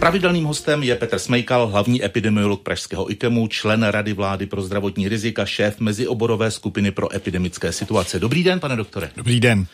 Pravidelným hostem je Petr Smejkal, hlavní epidemiolog Pražského IKEMu, člen Rady vlády pro zdravotní rizika, šéf mezioborové skupiny pro epidemické situace. Dobrý den, pane doktore. Dobrý den.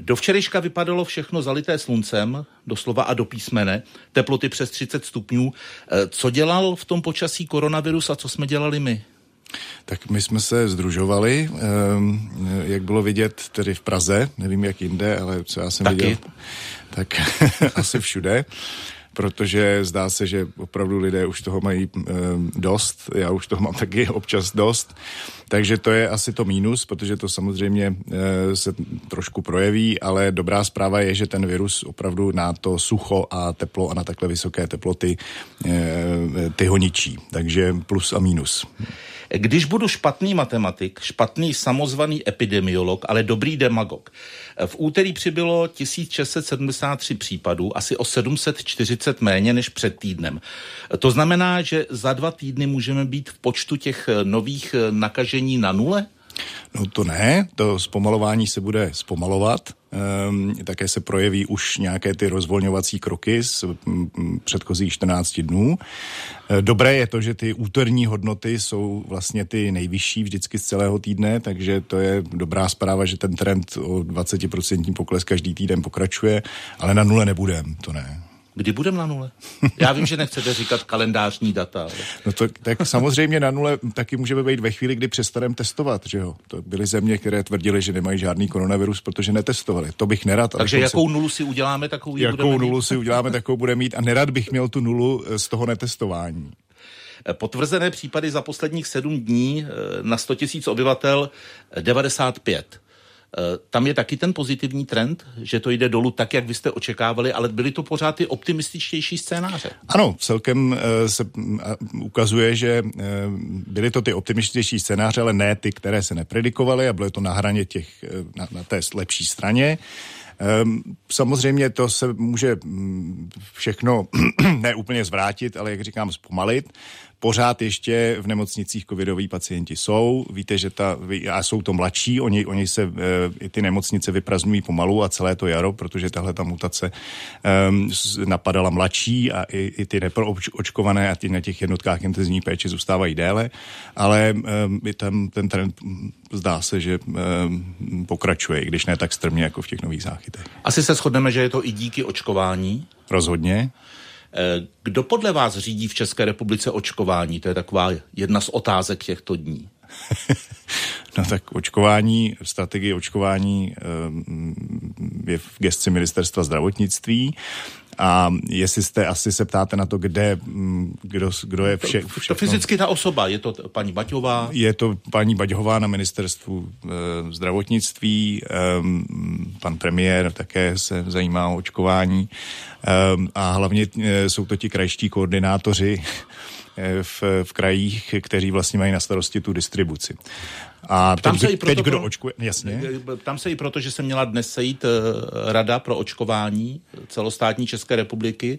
Do včerejška vypadalo všechno zalité sluncem, doslova a do písmene, teploty přes 30 stupňů. Eh, co dělal v tom počasí koronavirus a co jsme dělali my? Tak my jsme se združovali, ehm, jak bylo vidět tedy v Praze, nevím jak jinde, ale co já jsem Taky. viděl, tak asi všude protože zdá se, že opravdu lidé už toho mají e, dost, já už toho mám taky občas dost, takže to je asi to mínus, protože to samozřejmě e, se trošku projeví, ale dobrá zpráva je, že ten virus opravdu na to sucho a teplo a na takhle vysoké teploty e, ty ho ničí, takže plus a mínus. Když budu špatný matematik, špatný samozvaný epidemiolog, ale dobrý demagog, v úterý přibylo 1673 případů, asi o 740 méně než před týdnem. To znamená, že za dva týdny můžeme být v počtu těch nových nakažení na nule? No to ne, to zpomalování se bude zpomalovat. Ehm, také se projeví už nějaké ty rozvolňovací kroky z předchozích 14 dnů. E, dobré je to, že ty úterní hodnoty jsou vlastně ty nejvyšší vždycky z celého týdne, takže to je dobrá zpráva, že ten trend o 20% pokles každý týden pokračuje, ale na nule nebudem, to ne. Kdy budeme na nule? Já vím, že nechcete říkat kalendářní data. Ale... No to, tak samozřejmě na nule taky můžeme být ve chvíli, kdy přestaneme testovat, že jo? To byly země, které tvrdily, že nemají žádný koronavirus, protože netestovali. To bych nerad. Takže jakou nulu si uděláme, takovou Jakou nulu mít? si uděláme, takovou bude mít a nerad bych měl tu nulu eh, z toho netestování. Potvrzené případy za posledních sedm dní eh, na 100 000 obyvatel 95. Eh, tam je taky ten pozitivní trend, že to jde dolů tak, jak vy jste očekávali, ale byly to pořád ty optimističtější scénáře. Ano, celkem eh, se ukazuje, že eh, byly to ty optimističtější scénáře, ale ne ty, které se nepredikovaly a bylo to na hraně těch, na, na té lepší straně. Ehm, samozřejmě to se může mm, všechno neúplně zvrátit, ale jak říkám, zpomalit. Pořád ještě v nemocnicích covidoví pacienti jsou. Víte, že ta, a jsou to mladší, oni, oni se, e, ty nemocnice vypraznují pomalu a celé to jaro, protože tahle ta mutace um, napadala mladší a i, i ty neproočkované a ty na těch jednotkách intenzivní péče zůstávají déle, ale um, tam ten trend zdá se, že um, pokračuje, i když ne tak strmě jako v těch nových záchytech. Asi se shodneme, že je to i díky očkování? Rozhodně. Eh, kdo podle vás řídí v České republice očkování? To je taková jedna z otázek těchto dní. no tak očkování, strategie očkování eh, je v gesci ministerstva zdravotnictví. A jestli jste asi se ptáte na to, kde, kdo, kdo je vše, všechno... To fyzicky ta osoba, je to paní Baťová? Je to paní Baťová na ministerstvu e, zdravotnictví, e, pan premiér také se zajímá o očkování e, a hlavně e, jsou to ti krajští koordinátoři, v, v krajích, kteří vlastně mají na starosti tu distribuci. A tam teď, se i proto, teď kdo očkuje, jasně. Tam se i proto, že se měla dnes sejít uh, rada pro očkování celostátní České republiky.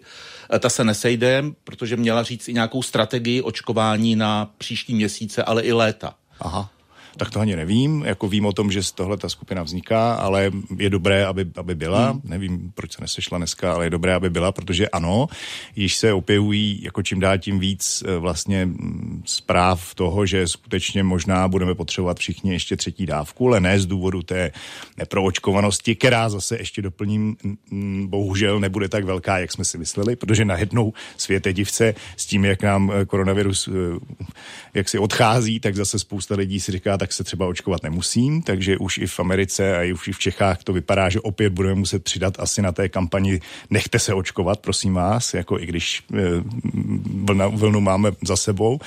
Uh, ta se nesejde, protože měla říct i nějakou strategii očkování na příští měsíce, ale i léta. Aha tak to ani nevím. Jako vím o tom, že z tohle ta skupina vzniká, ale je dobré, aby, aby byla. Hmm. Nevím, proč se nesešla dneska, ale je dobré, aby byla, protože ano, již se opěvují jako čím dál tím víc eh, vlastně mm, zpráv toho, že skutečně možná budeme potřebovat všichni ještě třetí dávku, ale ne z důvodu té neproočkovanosti, která zase ještě doplním, bohužel nebude tak velká, jak jsme si mysleli, protože najednou svět je divce s tím, jak nám eh, koronavirus eh, jak si odchází, tak zase spousta lidí si říká, tak tak se třeba očkovat nemusím, takže už i v Americe a už i v Čechách to vypadá, že opět budeme muset přidat asi na té kampani nechte se očkovat, prosím vás, jako i když e, vlna, vlnu máme za sebou.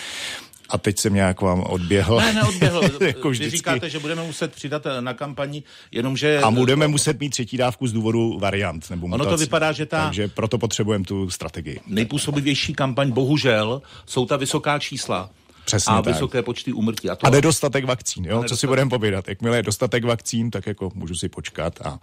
A teď jsem nějak vám odběhl. Ne, neodběhl. jako Vy vždycky. říkáte, že budeme muset přidat eh, na kampani, jenomže... A budeme muset mít třetí dávku z důvodu variant nebo mutací. Ono to vypadá, že ta... Takže proto potřebujeme tu strategii. Nejpůsobivější kampaň, bohužel, jsou ta vysoká čísla. Přesně a tak. vysoké počty úmrtí. A, to... a nedostatek vakcín, jo? co si budeme povídat. Jakmile je dostatek vakcín, tak jako můžu si počkat a,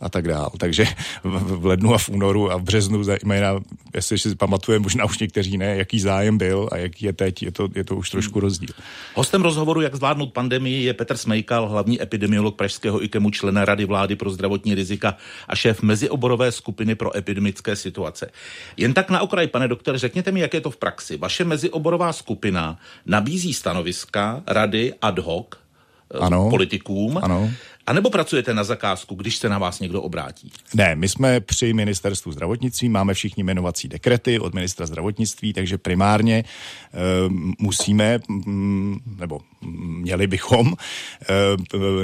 a tak dál. Takže v lednu a v únoru a v březnu, zejména, jestli si pamatujeme, možná už někteří ne, jaký zájem byl a jaký je teď, je to, je to už trošku rozdíl. Hostem rozhovoru, jak zvládnout pandemii, je Petr Smejkal, hlavní epidemiolog Pražského IKEMu, člen Rady vlády pro zdravotní rizika a šéf mezioborové skupiny pro epidemické situace. Jen tak na okraj, pane doktor, řekněte mi, jak je to v praxi. Vaše mezioborová skupina nabízí stanoviska, rady ad hoc ano, politikům. Ano. A nebo pracujete na zakázku, když se na vás někdo obrátí? Ne, my jsme při ministerstvu zdravotnictví, máme všichni jmenovací dekrety od ministra zdravotnictví, takže primárně e, musíme, m, nebo měli bychom e,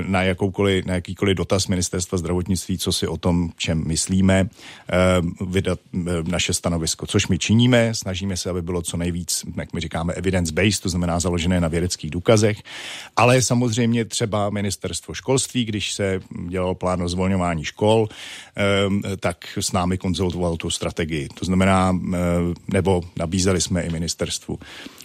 na, jakoukoliv, na jakýkoliv dotaz ministerstva zdravotnictví, co si o tom, čem myslíme, e, vydat e, naše stanovisko, což my činíme. Snažíme se, aby bylo co nejvíc, jak my říkáme, evidence-based, to znamená založené na vědeckých důkazech, ale samozřejmě třeba ministerstvo školství, když se dělal plán o zvolňování škol, ehm, tak s námi konzultoval tu strategii. To znamená, ehm, nebo nabízeli jsme i ministerstvu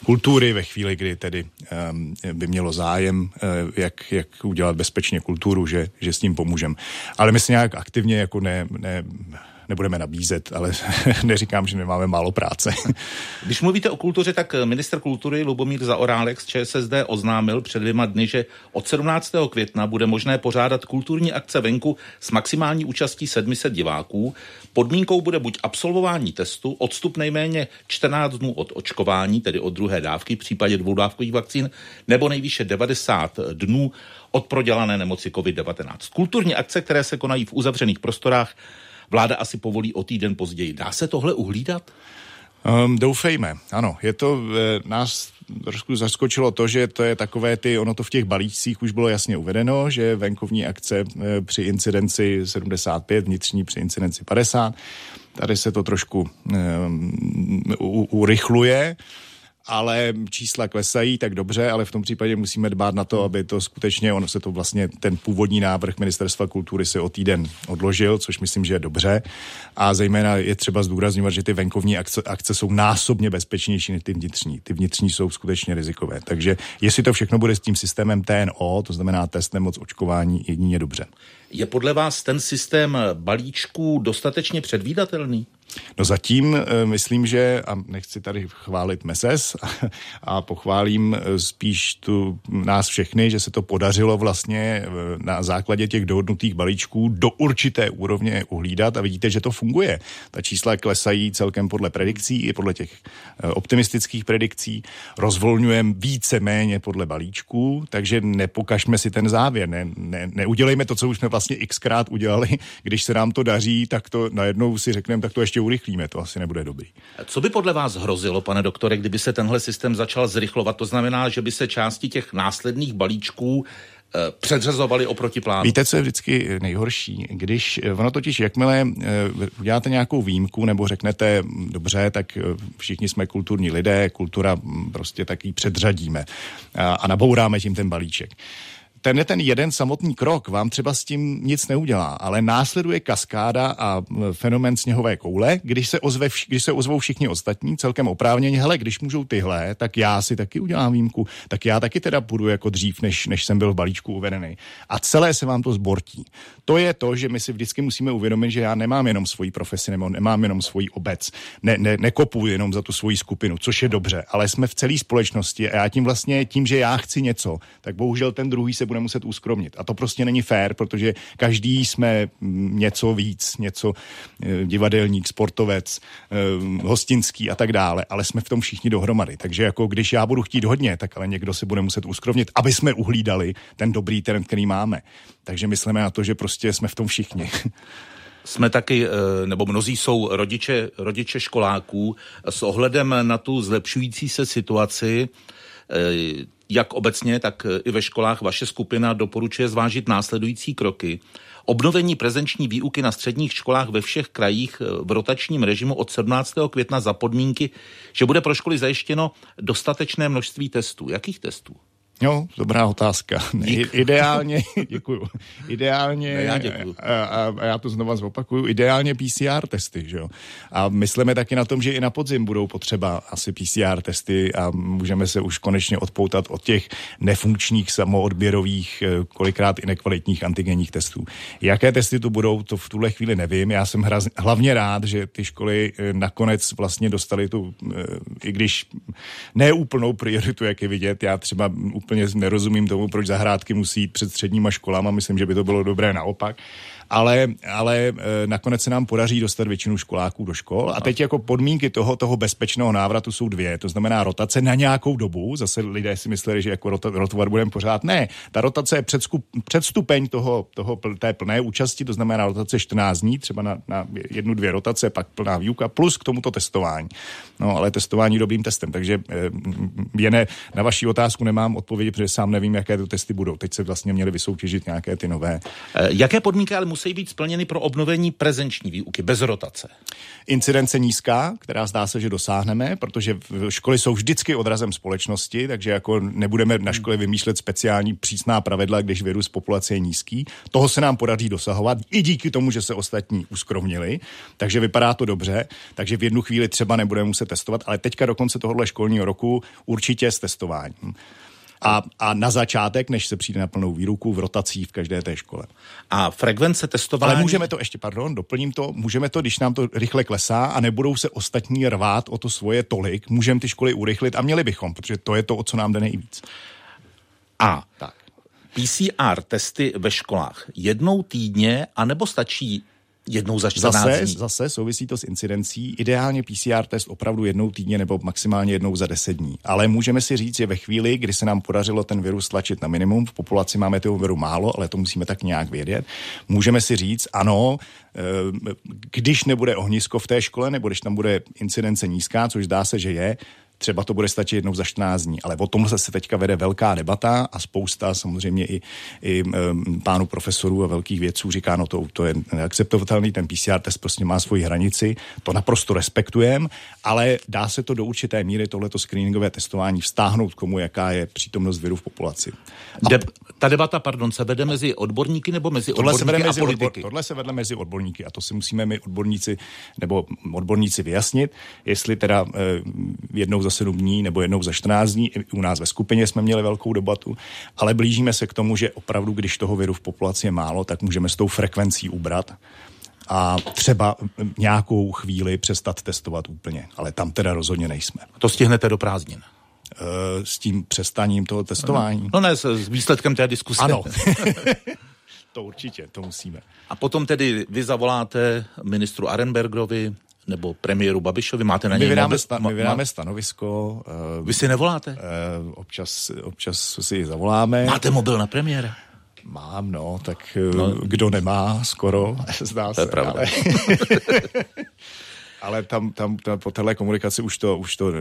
kultury ve chvíli, kdy tedy ehm, by mělo zájem, eh, jak, jak udělat bezpečně kulturu, že, že s tím pomůžeme. Ale my se nějak aktivně jako ne, ne nebudeme nabízet, ale neříkám, že nemáme málo práce. Když mluvíte o kultuře, tak minister kultury Lubomír Zaorálek z ČSSD oznámil před dvěma dny, že od 17. května bude možné pořádat kulturní akce venku s maximální účastí 700 diváků. Podmínkou bude buď absolvování testu, odstup nejméně 14 dnů od očkování, tedy od druhé dávky v případě dvoudávkových vakcín, nebo nejvýše 90 dnů od prodělané nemoci COVID-19. Kulturní akce, které se konají v uzavřených prostorách, vláda asi povolí o týden později. Dá se tohle uhlídat? Um, doufejme, ano. Je to, e, nás trošku zaskočilo to, že to je takové ty, ono to v těch balíčcích už bylo jasně uvedeno, že venkovní akce e, při incidenci 75, vnitřní při incidenci 50. Tady se to trošku e, u, urychluje ale čísla klesají, tak dobře, ale v tom případě musíme dbát na to, aby to skutečně, ono se to vlastně, ten původní návrh Ministerstva kultury se o týden odložil, což myslím, že je dobře. A zejména je třeba zdůrazňovat, že ty venkovní akce, akce jsou násobně bezpečnější než ty vnitřní. Ty vnitřní jsou skutečně rizikové. Takže jestli to všechno bude s tím systémem TNO, to znamená test nemoc očkování, jedině dobře. Je podle vás ten systém balíčků dostatečně předvídatelný? No zatím eh, myslím, že, a nechci tady chválit MESES, a pochválím eh, spíš tu nás všechny, že se to podařilo vlastně eh, na základě těch dohodnutých balíčků do určité úrovně uhlídat a vidíte, že to funguje. Ta čísla klesají celkem podle predikcí i podle těch optimistických predikcí. Rozvolňujeme více méně podle balíčků, takže nepokažme si ten závěr. Ne, ne, neudělejme to, co už jsme vlastně xkrát udělali. Když se nám to daří, tak to najednou si řekneme, tak to ještě urychlíme, to asi nebude dobrý. Co by podle vás hrozilo, pane doktore, kdyby se tenhle systém začal zrychlovat? To znamená, že by se části těch následných balíčků eh, předřazovali oproti plánu. Víte, co je vždycky nejhorší? Když eh, ono totiž, jakmile eh, uděláte nějakou výjimku nebo řeknete, dobře, tak všichni jsme kulturní lidé, kultura hm, prostě taky předřadíme a, a nabouráme tím ten balíček ten ten jeden samotný krok vám třeba s tím nic neudělá, ale následuje kaskáda a fenomen sněhové koule, když se, ozve, když se ozvou všichni ostatní celkem oprávněně, hele, když můžou tyhle, tak já si taky udělám výjimku, tak já taky teda půjdu jako dřív, než, než jsem byl v balíčku uvedený. A celé se vám to zbortí. To je to, že my si vždycky musíme uvědomit, že já nemám jenom svoji profesi, nebo nemám jenom svoji obec, ne, ne, nekopuji jenom za tu svoji skupinu, což je dobře, ale jsme v celé společnosti a já tím vlastně, tím, že já chci něco, tak bohužel ten druhý se bude muset uskromnit. A to prostě není fér, protože každý jsme něco víc, něco eh, divadelník, sportovec, eh, hostinský a tak dále, ale jsme v tom všichni dohromady. Takže jako když já budu chtít hodně, tak ale někdo se bude muset uskromnit, aby jsme uhlídali ten dobrý trend, který máme. Takže myslíme na to, že prostě jsme v tom všichni. jsme taky, eh, nebo mnozí jsou rodiče, rodiče školáků s ohledem na tu zlepšující se situaci jak obecně, tak eh, i ve školách vaše skupina doporučuje zvážit následující kroky. Obnovení prezenční výuky na středních školách ve všech krajích eh, v rotačním režimu od 17. května za podmínky, že bude pro školy zajištěno dostatečné množství testů. Jakých testů? Jo, dobrá otázka. Dík. Ideálně, děkuju. Ideálně, ne, já děkuju. A, a, a já to znova zopakuju, ideálně PCR testy, že jo. A myslíme taky na tom, že i na podzim budou potřeba asi PCR testy a můžeme se už konečně odpoutat od těch nefunkčních samoodběrových, eh, kolikrát i nekvalitních antigenních testů. Jaké testy tu budou, to v tuhle chvíli nevím. Já jsem hraz, hlavně rád, že ty školy eh, nakonec vlastně dostali tu, eh, i když neúplnou prioritu, jak je vidět, já třeba úplně nerozumím tomu, proč zahrádky musí jít před středníma školama, myslím, že by to bylo dobré naopak ale, ale e, nakonec se nám podaří dostat většinu školáků do škol. A teď jako podmínky toho, toho bezpečného návratu jsou dvě. To znamená rotace na nějakou dobu. Zase lidé si mysleli, že jako rota, rotovat budeme pořád. Ne, ta rotace je předstupeň toho, toho, té plné účasti, to znamená rotace 14 dní, třeba na, na jednu, dvě rotace, pak plná výuka, plus k tomuto testování. No, ale testování dobrým testem. Takže je ne, na vaši otázku nemám odpovědi, protože sám nevím, jaké ty testy budou. Teď se vlastně měli vysoutěžit nějaké ty nové. E, jaké podmínky ale musí musí být splněny pro obnovení prezenční výuky bez rotace? Incidence nízká, která zdá se, že dosáhneme, protože školy jsou vždycky odrazem společnosti, takže jako nebudeme na škole vymýšlet speciální přísná pravidla, když virus populace je nízký. Toho se nám podaří dosahovat i díky tomu, že se ostatní uskromnili, takže vypadá to dobře, takže v jednu chvíli třeba nebudeme muset testovat, ale teďka do konce tohohle školního roku určitě s testováním a, a na začátek, než se přijde na plnou výruku, v rotací v každé té škole. A frekvence testování... Ale můžeme to ještě, pardon, doplním to, můžeme to, když nám to rychle klesá a nebudou se ostatní rvát o to svoje tolik, můžeme ty školy urychlit a měli bychom, protože to je to, o co nám jde nejvíc. A tak. PCR testy ve školách jednou týdně, anebo stačí jednou za 14 zase, dní. Zase souvisí to s incidencí. Ideálně PCR test opravdu jednou týdně nebo maximálně jednou za 10 dní. Ale můžeme si říct, že ve chvíli, kdy se nám podařilo ten virus tlačit na minimum, v populaci máme toho viru málo, ale to musíme tak nějak vědět, můžeme si říct, ano, eh, když nebude ohnisko v té škole, nebo když tam bude incidence nízká, což zdá se, že je, třeba to bude stačit jednou za 14 dní. Ale o tom se teďka vede velká debata a spousta samozřejmě i, i pánu profesorů a velkých vědců říká, no to, to je neakceptovatelný, ten PCR test prostě má svoji hranici, to naprosto respektujeme, ale dá se to do určité míry tohleto screeningové testování vztáhnout k komu, jaká je přítomnost viru v populaci. A De- ta debata, pardon, se vede mezi odborníky nebo mezi tohle odborníky se vede mezi a politiky? Odbor, tohle se vede mezi odborníky a to si musíme my odborníci nebo odborníci vyjasnit, jestli teda eh, jednou za 7 dní nebo jednou za 14 dní. I u nás ve skupině jsme měli velkou debatu, ale blížíme se k tomu, že opravdu, když toho viru v populaci je málo, tak můžeme s tou frekvencí ubrat a třeba nějakou chvíli přestat testovat úplně. Ale tam teda rozhodně nejsme. To stihnete do prázdnin eh, s tím přestaním toho testování. No ne, s výsledkem té diskuse. Ano. to určitě, to musíme. A potom tedy vy zavoláte ministru Arenbergerovi, nebo premiéru Babišovi? Máte na něj my vydáme, sta- my vydáme stanovisko. Uh, Vy si nevoláte? Uh, občas, občas si zavoláme. Máte mobil na premiéra? Mám, no, tak no. kdo nemá, skoro, zdá to se. Je pravda. Ale... ale tam, tam, tam po telekomunikaci už to, už, to, uh,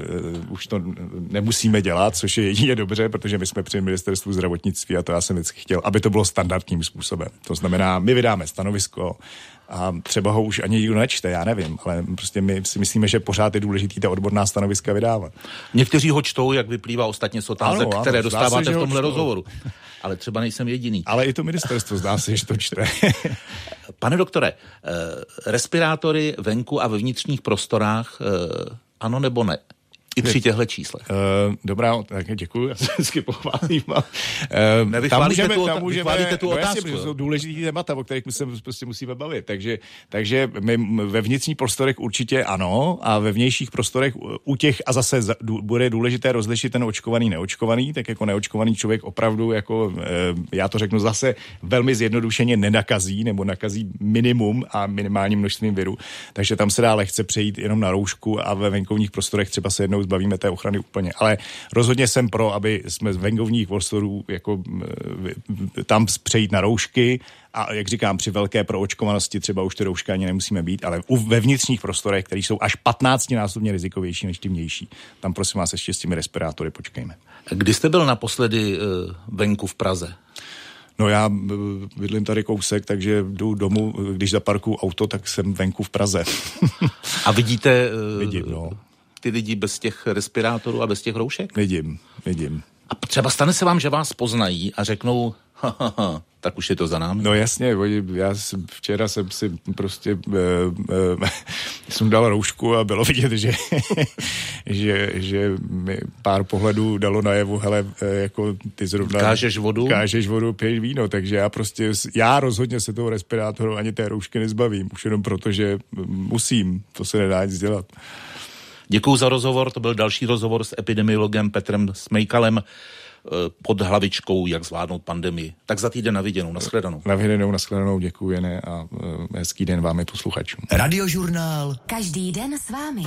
už to nemusíme dělat, což je jedině dobře, protože my jsme při ministerstvu zdravotnictví a to já jsem vždycky chtěl, aby to bylo standardním způsobem. To znamená, my vydáme stanovisko, a třeba ho už ani nikdo nečte, já nevím, ale prostě my si myslíme, že pořád je důležitý ta odborná stanoviska vydávat. Někteří ho čtou, jak vyplývá ostatně z otázek, ano, ano, které dostáváte se, v tomhle rozhovoru. Ale třeba nejsem jediný. Ale i to ministerstvo zdá se, že to čte. Pane doktore, eh, respirátory venku a ve vnitřních prostorách, eh, ano nebo ne? I při těchto číslech. Uh, dobrá, tak děkuji, já se vždycky pochválím. Uh, tam můžeme, tu, tam můžeme, tu otázku. Jasně, jsou důležitý témata, o kterých my se prostě musíme bavit. Takže, takže my ve vnitřních prostorech určitě ano a ve vnějších prostorech u těch, a zase bude důležité rozlišit ten očkovaný, neočkovaný, tak jako neočkovaný člověk opravdu, jako já to řeknu zase velmi zjednodušeně, nenakazí nebo nakazí minimum a minimálním množstvím viru. Takže tam se dá lehce přejít jenom na roušku a ve venkovních prostorech třeba se jednou jednou zbavíme té ochrany úplně. Ale rozhodně jsem pro, aby jsme z venkovních prostorů jako tam přejít na roušky a jak říkám, při velké proočkovanosti třeba už ty roušky ani nemusíme být, ale u, ve vnitřních prostorech, které jsou až 15 násobně rizikovější než ty vnější, tam prosím vás ještě s těmi respirátory počkejme. Kdy jste byl naposledy uh, venku v Praze? No já bydlím tady kousek, takže jdu domů, když zaparkuju auto, tak jsem venku v Praze. a vidíte... Vidím, no ty lidi bez těch respirátorů a bez těch roušek? Vidím, vidím. A třeba stane se vám, že vás poznají a řeknou, ha, ha, ha, tak už je to za námi. No jasně, já jsem, včera jsem si prostě uh, uh, jsem dal roušku a bylo vidět, že, že, že mi pár pohledů dalo najevu, hele, jako ty zrovna... Kážeš vodu? Kážeš vodu, piješ víno, takže já prostě, já rozhodně se toho respirátoru ani té roušky nezbavím, už jenom proto, že musím, to se nedá nic dělat. Děkuji za rozhovor, to byl další rozhovor s epidemiologem Petrem Smejkalem. Eh, pod hlavičkou, jak zvládnout pandemii. Tak za týden na viděnou, nashledanou. Na viděnou, nashledanou, děkuji, ne, a eh, hezký den vám je tu sluchačům. Radiožurnál. Každý den s vámi.